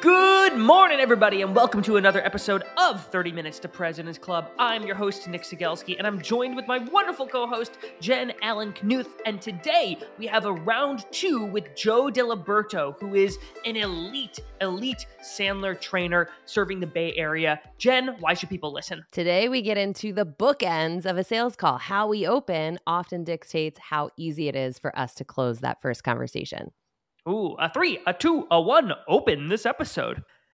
Good morning, everybody, and welcome to another episode of 30 Minutes to President's Club. I'm your host, Nick Cegelski, and I'm joined with my wonderful co host, Jen Allen Knuth. And today we have a round two with Joe Diliberto, who is an elite, elite Sandler trainer serving the Bay Area. Jen, why should people listen? Today we get into the bookends of a sales call. How we open often dictates how easy it is for us to close that first conversation. Ooh, a three, a two, a one, open this episode.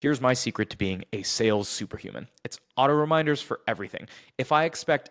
Here's my secret to being a sales superhuman it's auto reminders for everything. If I expect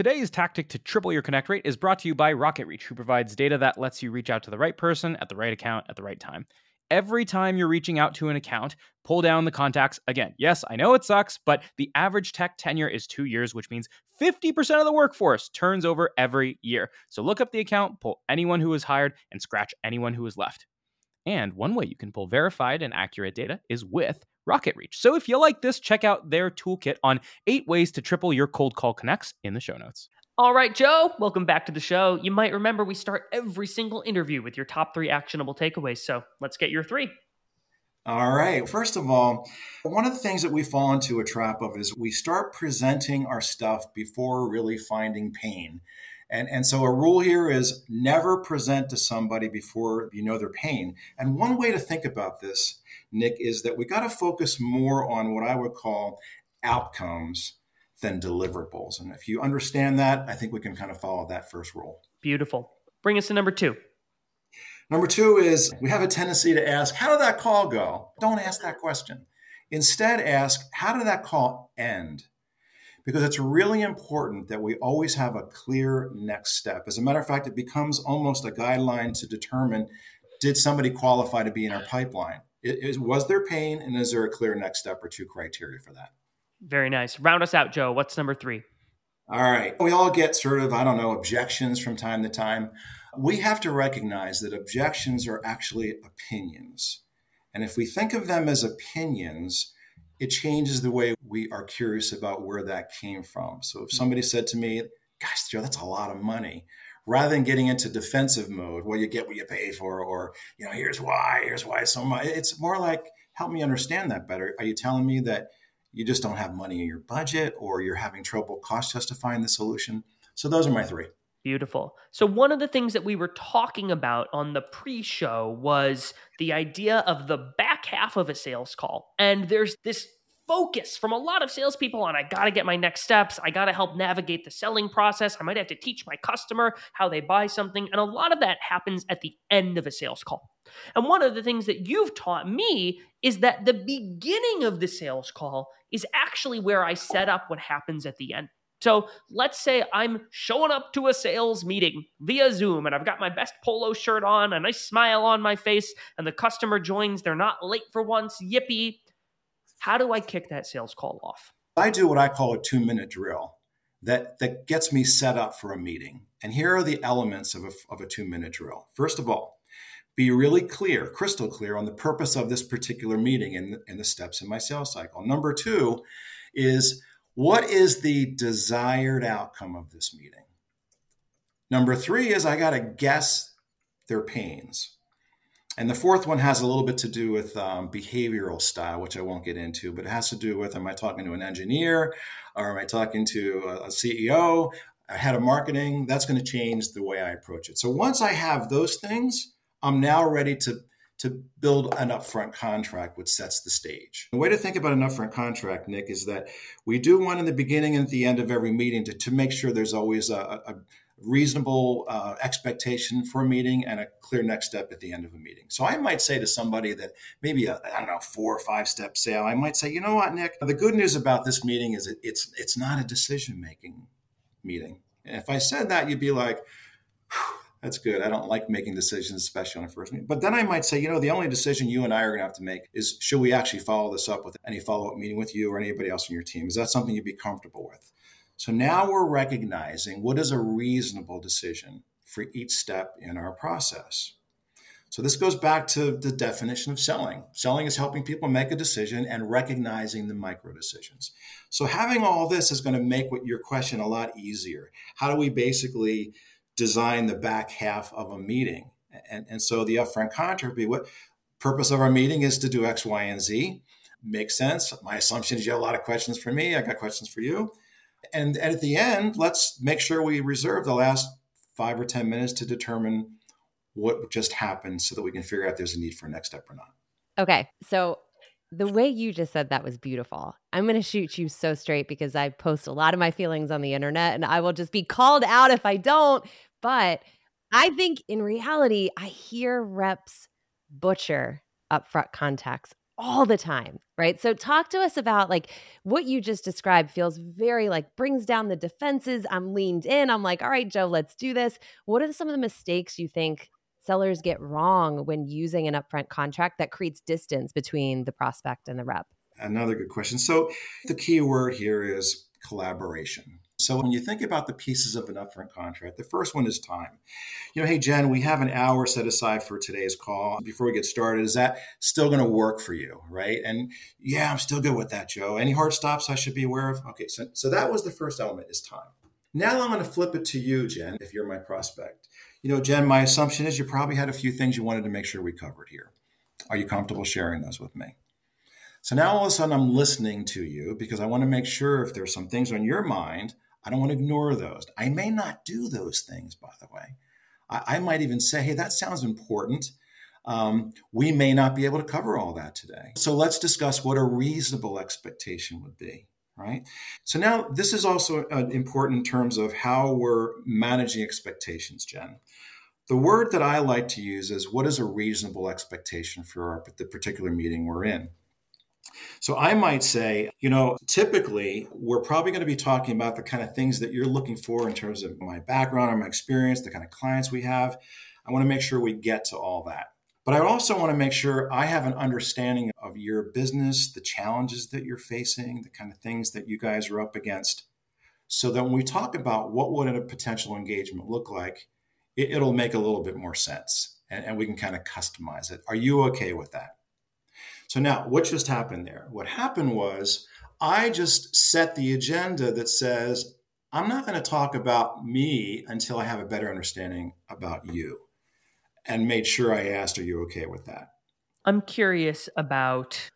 Today's tactic to triple your connect rate is brought to you by RocketReach, who provides data that lets you reach out to the right person at the right account at the right time. Every time you're reaching out to an account, pull down the contacts again. Yes, I know it sucks, but the average tech tenure is two years, which means 50% of the workforce turns over every year. So look up the account, pull anyone who was hired, and scratch anyone who was left. And one way you can pull verified and accurate data is with RocketReach. So if you like this, check out their toolkit on eight ways to triple your cold call connects in the show notes. All right, Joe, welcome back to the show. You might remember we start every single interview with your top three actionable takeaways. So let's get your three. All right. First of all, one of the things that we fall into a trap of is we start presenting our stuff before really finding pain. And, and so a rule here is never present to somebody before you know their pain. And one way to think about this Nick, is that we got to focus more on what I would call outcomes than deliverables. And if you understand that, I think we can kind of follow that first rule. Beautiful. Bring us to number two. Number two is we have a tendency to ask, How did that call go? Don't ask that question. Instead, ask, How did that call end? Because it's really important that we always have a clear next step. As a matter of fact, it becomes almost a guideline to determine did somebody qualify to be in our pipeline? Is, was there pain, and is there a clear next step or two criteria for that? Very nice. Round us out, Joe. What's number three? All right. We all get sort of, I don't know, objections from time to time. We have to recognize that objections are actually opinions. And if we think of them as opinions, it changes the way we are curious about where that came from. So if somebody said to me, Gosh, Joe, that's a lot of money rather than getting into defensive mode well, you get what you pay for or you know here's why here's why so much it's more like help me understand that better. Are you telling me that you just don't have money in your budget or you're having trouble cost justifying the solution? So those are my three Beautiful. So, one of the things that we were talking about on the pre show was the idea of the back half of a sales call. And there's this focus from a lot of salespeople on I got to get my next steps. I got to help navigate the selling process. I might have to teach my customer how they buy something. And a lot of that happens at the end of a sales call. And one of the things that you've taught me is that the beginning of the sales call is actually where I set up what happens at the end. So let's say I'm showing up to a sales meeting via Zoom and I've got my best polo shirt on, a nice smile on my face, and the customer joins. They're not late for once. Yippee. How do I kick that sales call off? I do what I call a two minute drill that, that gets me set up for a meeting. And here are the elements of a, of a two minute drill. First of all, be really clear, crystal clear on the purpose of this particular meeting and, and the steps in my sales cycle. Number two is what is the desired outcome of this meeting? Number three is I got to guess their pains. And the fourth one has a little bit to do with um, behavioral style, which I won't get into, but it has to do with am I talking to an engineer or am I talking to a, a CEO, a head of marketing? That's going to change the way I approach it. So once I have those things, I'm now ready to to build an upfront contract, which sets the stage. The way to think about an upfront contract, Nick, is that we do one in the beginning and at the end of every meeting to, to make sure there's always a, a reasonable uh, expectation for a meeting and a clear next step at the end of a meeting. So I might say to somebody that maybe I don't know four or five step sale. I might say, you know what, Nick, the good news about this meeting is it, it's it's not a decision making meeting. And if I said that, you'd be like. That's good. I don't like making decisions, especially on a first meeting. But then I might say, you know, the only decision you and I are going to have to make is should we actually follow this up with any follow up meeting with you or anybody else on your team? Is that something you'd be comfortable with? So now we're recognizing what is a reasonable decision for each step in our process. So this goes back to the definition of selling. Selling is helping people make a decision and recognizing the micro decisions. So having all this is going to make what your question a lot easier. How do we basically design the back half of a meeting. And, and so the upfront contract be what purpose of our meeting is to do X, Y, and Z. Makes sense. My assumption is you have a lot of questions for me. I got questions for you. And, and at the end, let's make sure we reserve the last five or 10 minutes to determine what just happened so that we can figure out there's a need for a next step or not. Okay. So the way you just said that was beautiful. I'm going to shoot you so straight because I post a lot of my feelings on the internet and I will just be called out if I don't. But I think in reality, I hear reps butcher upfront contracts all the time, right? So talk to us about like what you just described feels very like brings down the defenses. I'm leaned in. I'm like, all right, Joe, let's do this. What are some of the mistakes you think sellers get wrong when using an upfront contract that creates distance between the prospect and the rep? Another good question. So the key word here is collaboration. So when you think about the pieces of an upfront contract, the first one is time. You know, hey Jen, we have an hour set aside for today's call. Before we get started, is that still going to work for you, right? And yeah, I'm still good with that, Joe. Any hard stops I should be aware of? Okay, so so that was the first element is time. Now I'm going to flip it to you, Jen, if you're my prospect. You know, Jen, my assumption is you probably had a few things you wanted to make sure we covered here. Are you comfortable sharing those with me? So now all of a sudden I'm listening to you because I want to make sure if there's some things on your mind I don't want to ignore those. I may not do those things, by the way. I, I might even say, hey, that sounds important. Um, we may not be able to cover all that today. So let's discuss what a reasonable expectation would be, right? So now this is also uh, important in terms of how we're managing expectations, Jen. The word that I like to use is what is a reasonable expectation for our, the particular meeting we're in? So I might say, you know, typically we're probably going to be talking about the kind of things that you're looking for in terms of my background or my experience, the kind of clients we have. I want to make sure we get to all that. But I also want to make sure I have an understanding of your business, the challenges that you're facing, the kind of things that you guys are up against. So that when we talk about what would a potential engagement look like, it, will make a little bit more sense and, and we can kind of customize it. Are you okay with that? So now, what just happened there? What happened was I just set the agenda that says, I'm not going to talk about me until I have a better understanding about you and made sure I asked, Are you okay with that? I'm curious about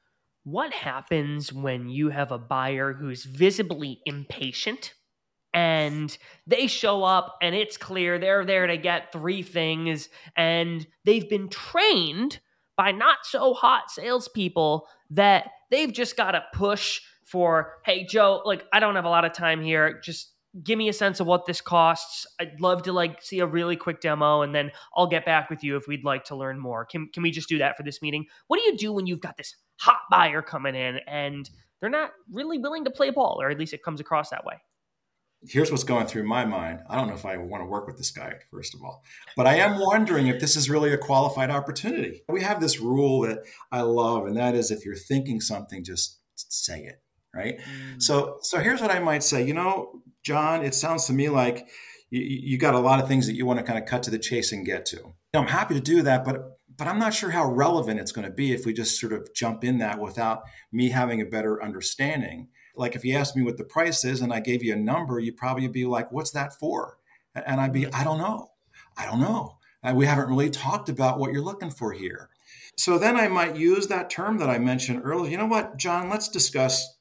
what happens when you have a buyer who's visibly impatient and they show up and it's clear they're there to get three things and they've been trained by not so hot salespeople that they've just got to push for, hey, Joe, like, I don't have a lot of time here. Just give me a sense of what this costs. I'd love to like see a really quick demo and then I'll get back with you if we'd like to learn more. Can can we just do that for this meeting? What do you do when you've got this hot buyer coming in and they're not really willing to play ball or at least it comes across that way? Here's what's going through my mind. I don't know if I want to work with this guy, first of all, but I am wondering if this is really a qualified opportunity. We have this rule that I love, and that is if you're thinking something, just say it right? Mm. So so here's what I might say. You know, John, it sounds to me like you, you got a lot of things that you want to kind of cut to the chase and get to. You know, I'm happy to do that, but but I'm not sure how relevant it's going to be if we just sort of jump in that without me having a better understanding. Like if you asked me what the price is and I gave you a number, you'd probably be like, "What's that for?" And I'd be, "I don't know, I don't know. Uh, we haven't really talked about what you're looking for here." So then I might use that term that I mentioned earlier. You know what, John? Let's discuss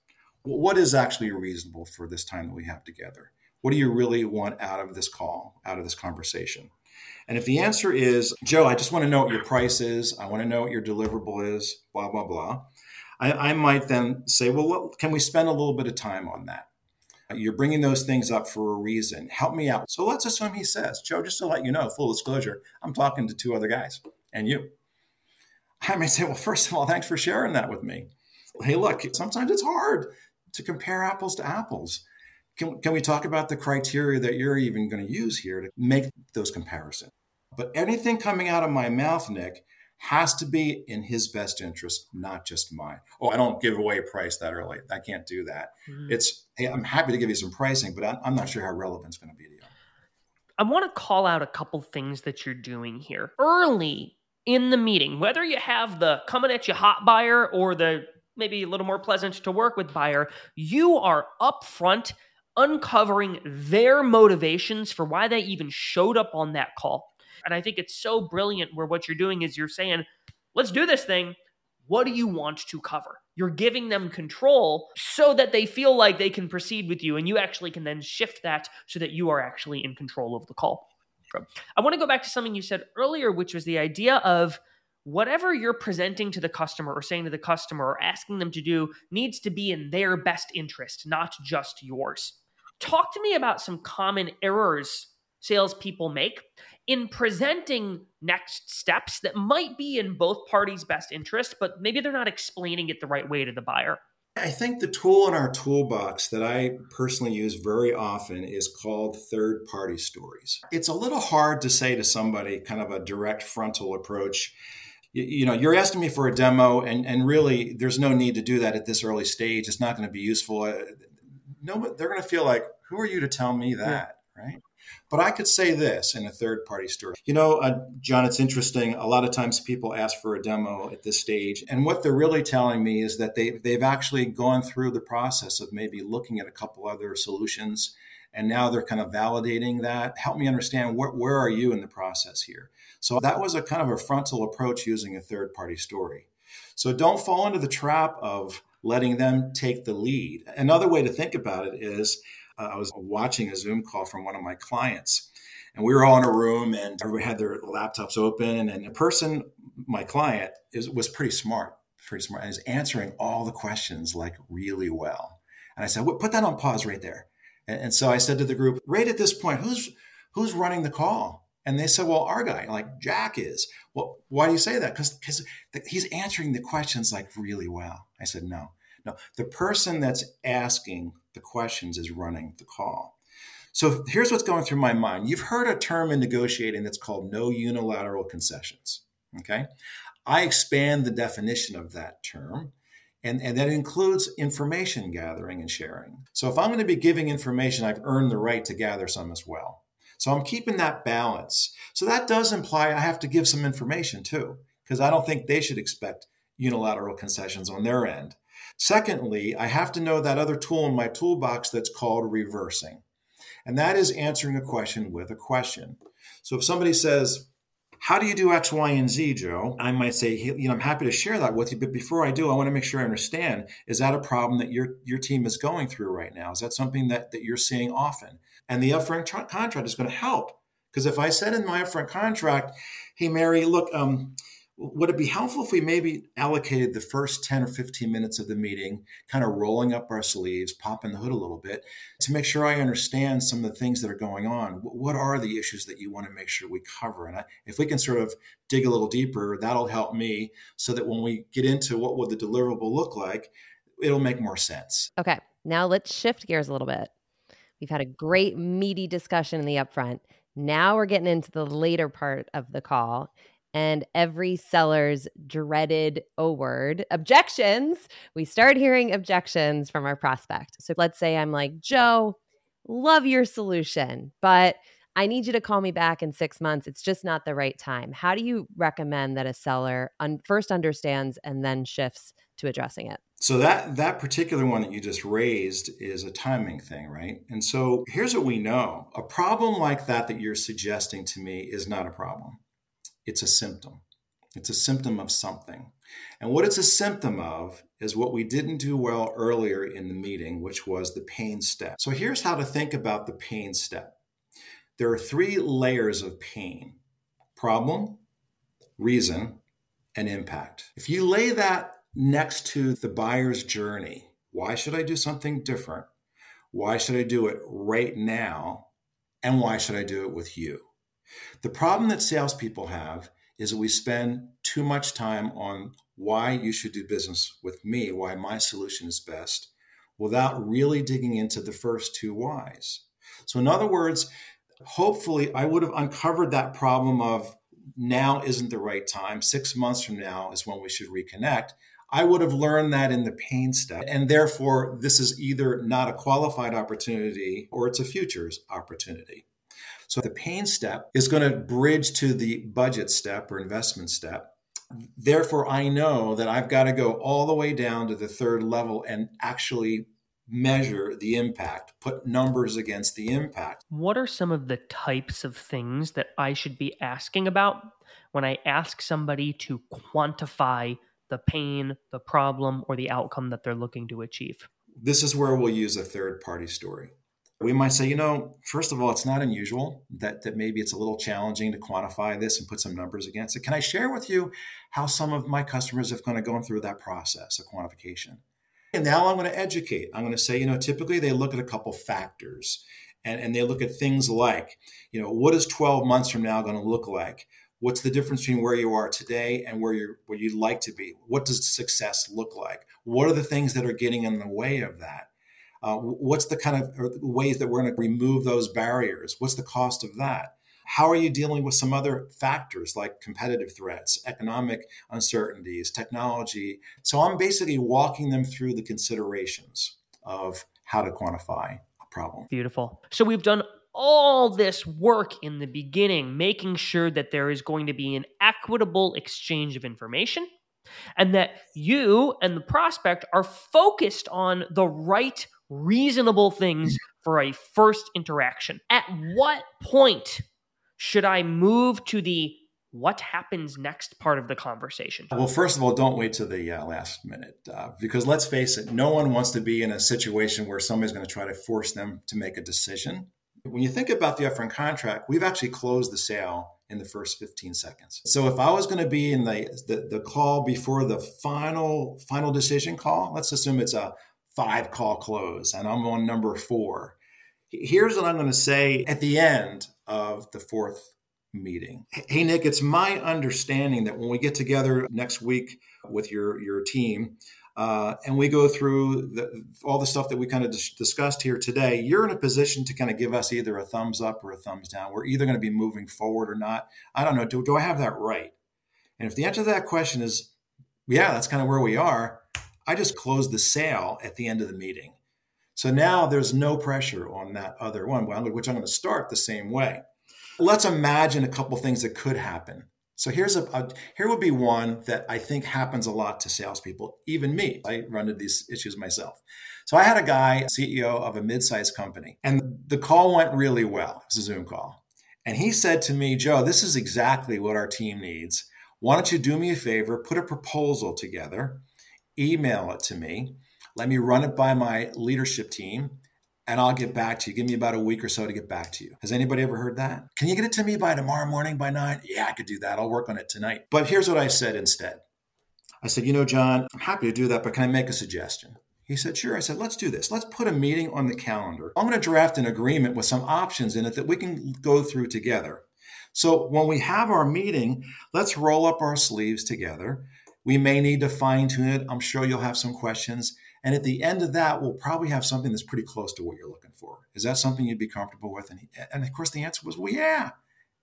what is actually reasonable for this time that we have together? What do you really want out of this call, out of this conversation? And if the answer is, Joe, I just want to know what your price is, I want to know what your deliverable is, blah, blah, blah, I, I might then say, well, can we spend a little bit of time on that? You're bringing those things up for a reason. Help me out. So let's assume he says, Joe, just to let you know, full disclosure, I'm talking to two other guys and you. I may say, well, first of all, thanks for sharing that with me. Hey, look, sometimes it's hard to compare apples to apples. Can, can we talk about the criteria that you're even going to use here to make those comparisons? But anything coming out of my mouth, Nick, has to be in his best interest, not just mine. Oh, I don't give away a price that early. I can't do that. Mm-hmm. It's hey, I'm happy to give you some pricing, but I'm not sure how relevant it's going to be to you. I want to call out a couple things that you're doing here early in the meeting, whether you have the coming at you hot buyer or the maybe a little more pleasant to work with buyer, you are upfront uncovering their motivations for why they even showed up on that call. And I think it's so brilliant where what you're doing is you're saying, let's do this thing. What do you want to cover? You're giving them control so that they feel like they can proceed with you, and you actually can then shift that so that you are actually in control of the call. I want to go back to something you said earlier, which was the idea of whatever you're presenting to the customer or saying to the customer or asking them to do needs to be in their best interest, not just yours. Talk to me about some common errors salespeople make in presenting next steps that might be in both parties' best interest, but maybe they're not explaining it the right way to the buyer. I think the tool in our toolbox that I personally use very often is called third party stories. It's a little hard to say to somebody kind of a direct frontal approach you, you know you're asking me for a demo and and really there's no need to do that at this early stage it's not going to be useful uh, no they're going to feel like who are you to tell me that yeah. right but I could say this in a third party story. You know, uh, John, it's interesting. A lot of times people ask for a demo at this stage. And what they're really telling me is that they, they've actually gone through the process of maybe looking at a couple other solutions. And now they're kind of validating that. Help me understand where, where are you in the process here? So that was a kind of a frontal approach using a third party story. So don't fall into the trap of letting them take the lead. Another way to think about it is uh, I was watching a Zoom call from one of my clients, and we were all in a room and everybody had their laptops open. And the person, my client, is, was pretty smart, pretty smart, and is answering all the questions like really well. And I said, well, put that on pause right there. And, and so I said to the group, right at this point, who's who's running the call? And they said, well, our guy, like Jack is. Well, why do you say that? Because because he's answering the questions like really well. I said, no, no. The person that's asking the questions is running the call. So here's what's going through my mind. You've heard a term in negotiating that's called no unilateral concessions. Okay. I expand the definition of that term. And, and that includes information gathering and sharing. So if I'm going to be giving information, I've earned the right to gather some as well. So I'm keeping that balance. So that does imply I have to give some information too, because I don't think they should expect unilateral concessions on their end. Secondly, I have to know that other tool in my toolbox that's called reversing. And that is answering a question with a question. So if somebody says, how do you do X, Y, and Z, Joe? I might say, you know, I'm happy to share that with you, but before I do, I want to make sure I understand: is that a problem that your your team is going through right now? Is that something that that you're seeing often? And the upfront tra- contract is going to help because if I said in my upfront contract, "Hey, Mary, look, um, would it be helpful if we maybe allocated the first 10 or 15 minutes of the meeting kind of rolling up our sleeves popping the hood a little bit to make sure i understand some of the things that are going on? What are the issues that you want to make sure we cover? And I, if we can sort of dig a little deeper that'll help me so that when we get into what would the deliverable look like it'll make more sense. Okay now let's shift gears a little bit. We've had a great meaty discussion in the upfront. Now we're getting into the later part of the call and every seller's dreaded O word objections. We start hearing objections from our prospect. So let's say I'm like, Joe, love your solution, but I need you to call me back in six months. It's just not the right time. How do you recommend that a seller un- first understands and then shifts to addressing it? So that that particular one that you just raised is a timing thing, right? And so here's what we know. A problem like that that you're suggesting to me is not a problem it's a symptom. It's a symptom of something. And what it's a symptom of is what we didn't do well earlier in the meeting, which was the pain step. So here's how to think about the pain step there are three layers of pain problem, reason, and impact. If you lay that next to the buyer's journey, why should I do something different? Why should I do it right now? And why should I do it with you? The problem that salespeople have is that we spend too much time on why you should do business with me, why my solution is best, without really digging into the first two whys. So, in other words, hopefully, I would have uncovered that problem of now isn't the right time. Six months from now is when we should reconnect. I would have learned that in the pain step. And therefore, this is either not a qualified opportunity or it's a futures opportunity. So the pain step is going to bridge to the budget step or investment step. Therefore, I know that I've got to go all the way down to the third level and actually measure the impact, put numbers against the impact. What are some of the types of things that I should be asking about when I ask somebody to quantify the pain, the problem, or the outcome that they're looking to achieve? This is where we'll use a third party story we might say, you know, first of all, it's not unusual that, that maybe it's a little challenging to quantify this and put some numbers against it. Can I share with you how some of my customers have kind of gone through that process of quantification? And now I'm going to educate. I'm going to say, you know, typically they look at a couple factors and, and they look at things like, you know, what is 12 months from now going to look like? What's the difference between where you are today and where you're where you'd like to be? What does success look like? What are the things that are getting in the way of that? Uh, what's the kind of ways that we're going to remove those barriers? What's the cost of that? How are you dealing with some other factors like competitive threats, economic uncertainties, technology? So I'm basically walking them through the considerations of how to quantify a problem. Beautiful. So we've done all this work in the beginning, making sure that there is going to be an equitable exchange of information and that you and the prospect are focused on the right reasonable things for a first interaction. At what point should I move to the what happens next part of the conversation? Well, first of all, don't wait to the uh, last minute uh, because let's face it, no one wants to be in a situation where somebody's going to try to force them to make a decision. When you think about the upfront contract, we've actually closed the sale in the first 15 seconds. So if I was going to be in the, the, the call before the final final decision call, let's assume it's a five call close and I'm on number four. Here's what I'm going to say at the end of the fourth meeting. Hey, Nick, it's my understanding that when we get together next week with your, your team, uh, and we go through the, all the stuff that we kind of dis- discussed here today, you're in a position to kind of give us either a thumbs up or a thumbs down. We're either going to be moving forward or not. I don't know. Do, do I have that right? And if the answer to that question is, yeah, that's kind of where we are, I just closed the sale at the end of the meeting. So now there's no pressure on that other one, which I'm going to start the same way. Let's imagine a couple things that could happen. So here's a, a, here would be one that I think happens a lot to salespeople, even me. I run into these issues myself. So I had a guy, CEO of a mid-sized company, and the call went really well. It was a Zoom call. And he said to me, Joe, this is exactly what our team needs. Why don't you do me a favor, put a proposal together email it to me. Let me run it by my leadership team. and I'll get back to you. Give me about a week or so to get back to you. Has anybody ever heard that? Can you get it to me by tomorrow morning by nine? Yeah, I could do that. I'll work on it tonight. But here's what I said instead I said, You know, John, I'm happy to do that, but can I make a suggestion? He said, Sure. I said, Let's do this. Let's put a meeting on the calendar. I'm going to draft an agreement with some options in it that we can go through together. So when we have our meeting, let's roll up our sleeves together. We may need to fine tune it. I'm sure you'll have some questions. And at the end of that, we'll probably have something that's pretty close to what you're looking for. Is that something you'd be comfortable with? And, he, and of course, the answer was, well, yeah.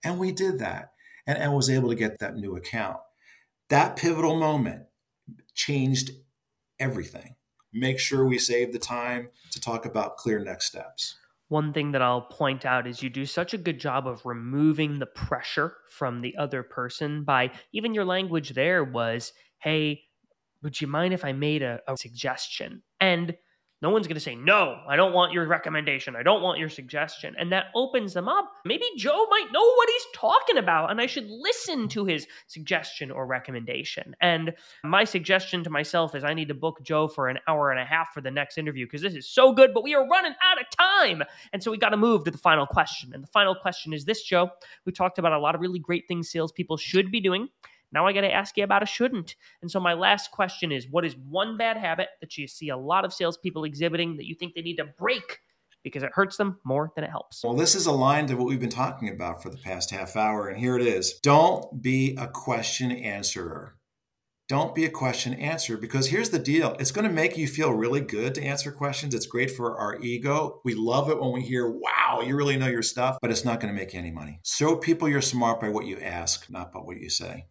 And we did that and, and was able to get that new account. That pivotal moment changed everything. Make sure we save the time to talk about clear next steps. One thing that I'll point out is you do such a good job of removing the pressure from the other person by even your language there was, hey, would you mind if I made a, a suggestion? And no one's going to say, no, I don't want your recommendation. I don't want your suggestion. And that opens them up. Maybe Joe might know what he's talking about, and I should listen to his suggestion or recommendation. And my suggestion to myself is I need to book Joe for an hour and a half for the next interview because this is so good, but we are running out of time. And so we got to move to the final question. And the final question is this, Joe. We talked about a lot of really great things salespeople should be doing. Now I got to ask you about a shouldn't. And so my last question is what is one bad habit that you see a lot of salespeople exhibiting that you think they need to break because it hurts them more than it helps? Well, this is aligned to what we've been talking about for the past half hour. And here it is don't be a question answerer. Don't be a question answer because here's the deal. It's going to make you feel really good to answer questions. It's great for our ego. We love it when we hear, wow, you really know your stuff, but it's not going to make you any money. Show people you're smart by what you ask, not by what you say.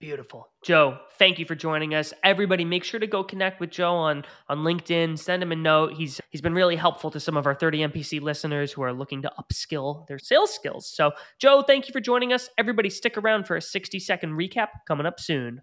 Beautiful. Joe, thank you for joining us. Everybody make sure to go connect with Joe on on LinkedIn, send him a note. He's he's been really helpful to some of our 30 MPC listeners who are looking to upskill their sales skills. So, Joe, thank you for joining us. Everybody stick around for a 60-second recap coming up soon.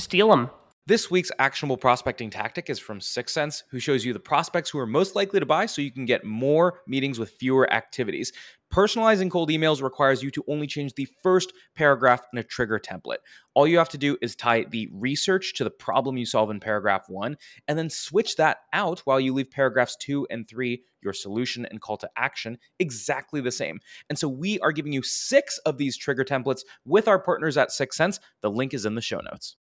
steal them. This week's actionable prospecting tactic is from 6sense, who shows you the prospects who are most likely to buy so you can get more meetings with fewer activities. Personalizing cold emails requires you to only change the first paragraph in a trigger template. All you have to do is tie the research to the problem you solve in paragraph one, and then switch that out while you leave paragraphs two and three, your solution and call to action, exactly the same. And so we are giving you six of these trigger templates with our partners at 6sense. The link is in the show notes.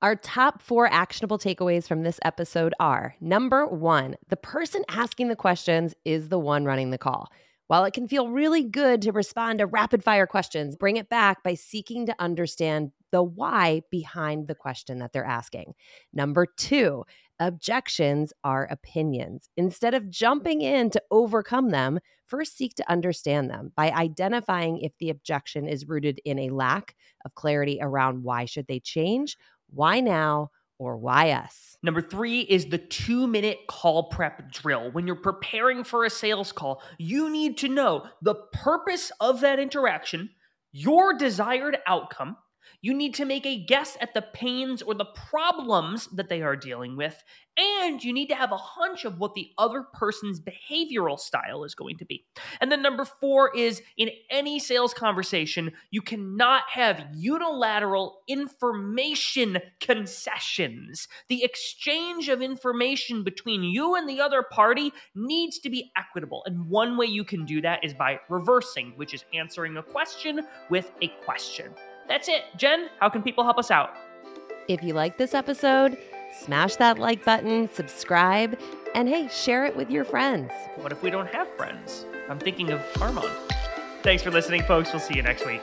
Our top four actionable takeaways from this episode are number one, the person asking the questions is the one running the call. While it can feel really good to respond to rapid fire questions, bring it back by seeking to understand the why behind the question that they're asking. Number two, objections are opinions. Instead of jumping in to overcome them, first seek to understand them by identifying if the objection is rooted in a lack of clarity around why should they change why now or why us? Number three is the two minute call prep drill. When you're preparing for a sales call, you need to know the purpose of that interaction, your desired outcome, You need to make a guess at the pains or the problems that they are dealing with. And you need to have a hunch of what the other person's behavioral style is going to be. And then number four is in any sales conversation, you cannot have unilateral information concessions. The exchange of information between you and the other party needs to be equitable. And one way you can do that is by reversing, which is answering a question with a question. That's it. Jen, how can people help us out? If you like this episode, smash that like button, subscribe, and hey, share it with your friends. What if we don't have friends? I'm thinking of Armand. Thanks for listening, folks. We'll see you next week.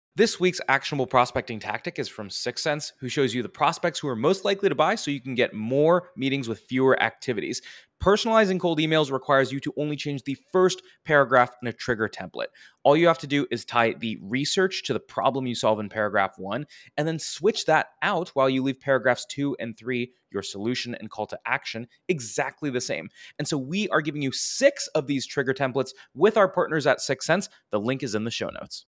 This week's actionable prospecting tactic is from 6sense, who shows you the prospects who are most likely to buy so you can get more meetings with fewer activities. Personalizing cold emails requires you to only change the first paragraph in a trigger template. All you have to do is tie the research to the problem you solve in paragraph one, and then switch that out while you leave paragraphs two and three, your solution and call to action, exactly the same. And so we are giving you six of these trigger templates with our partners at 6sense. The link is in the show notes.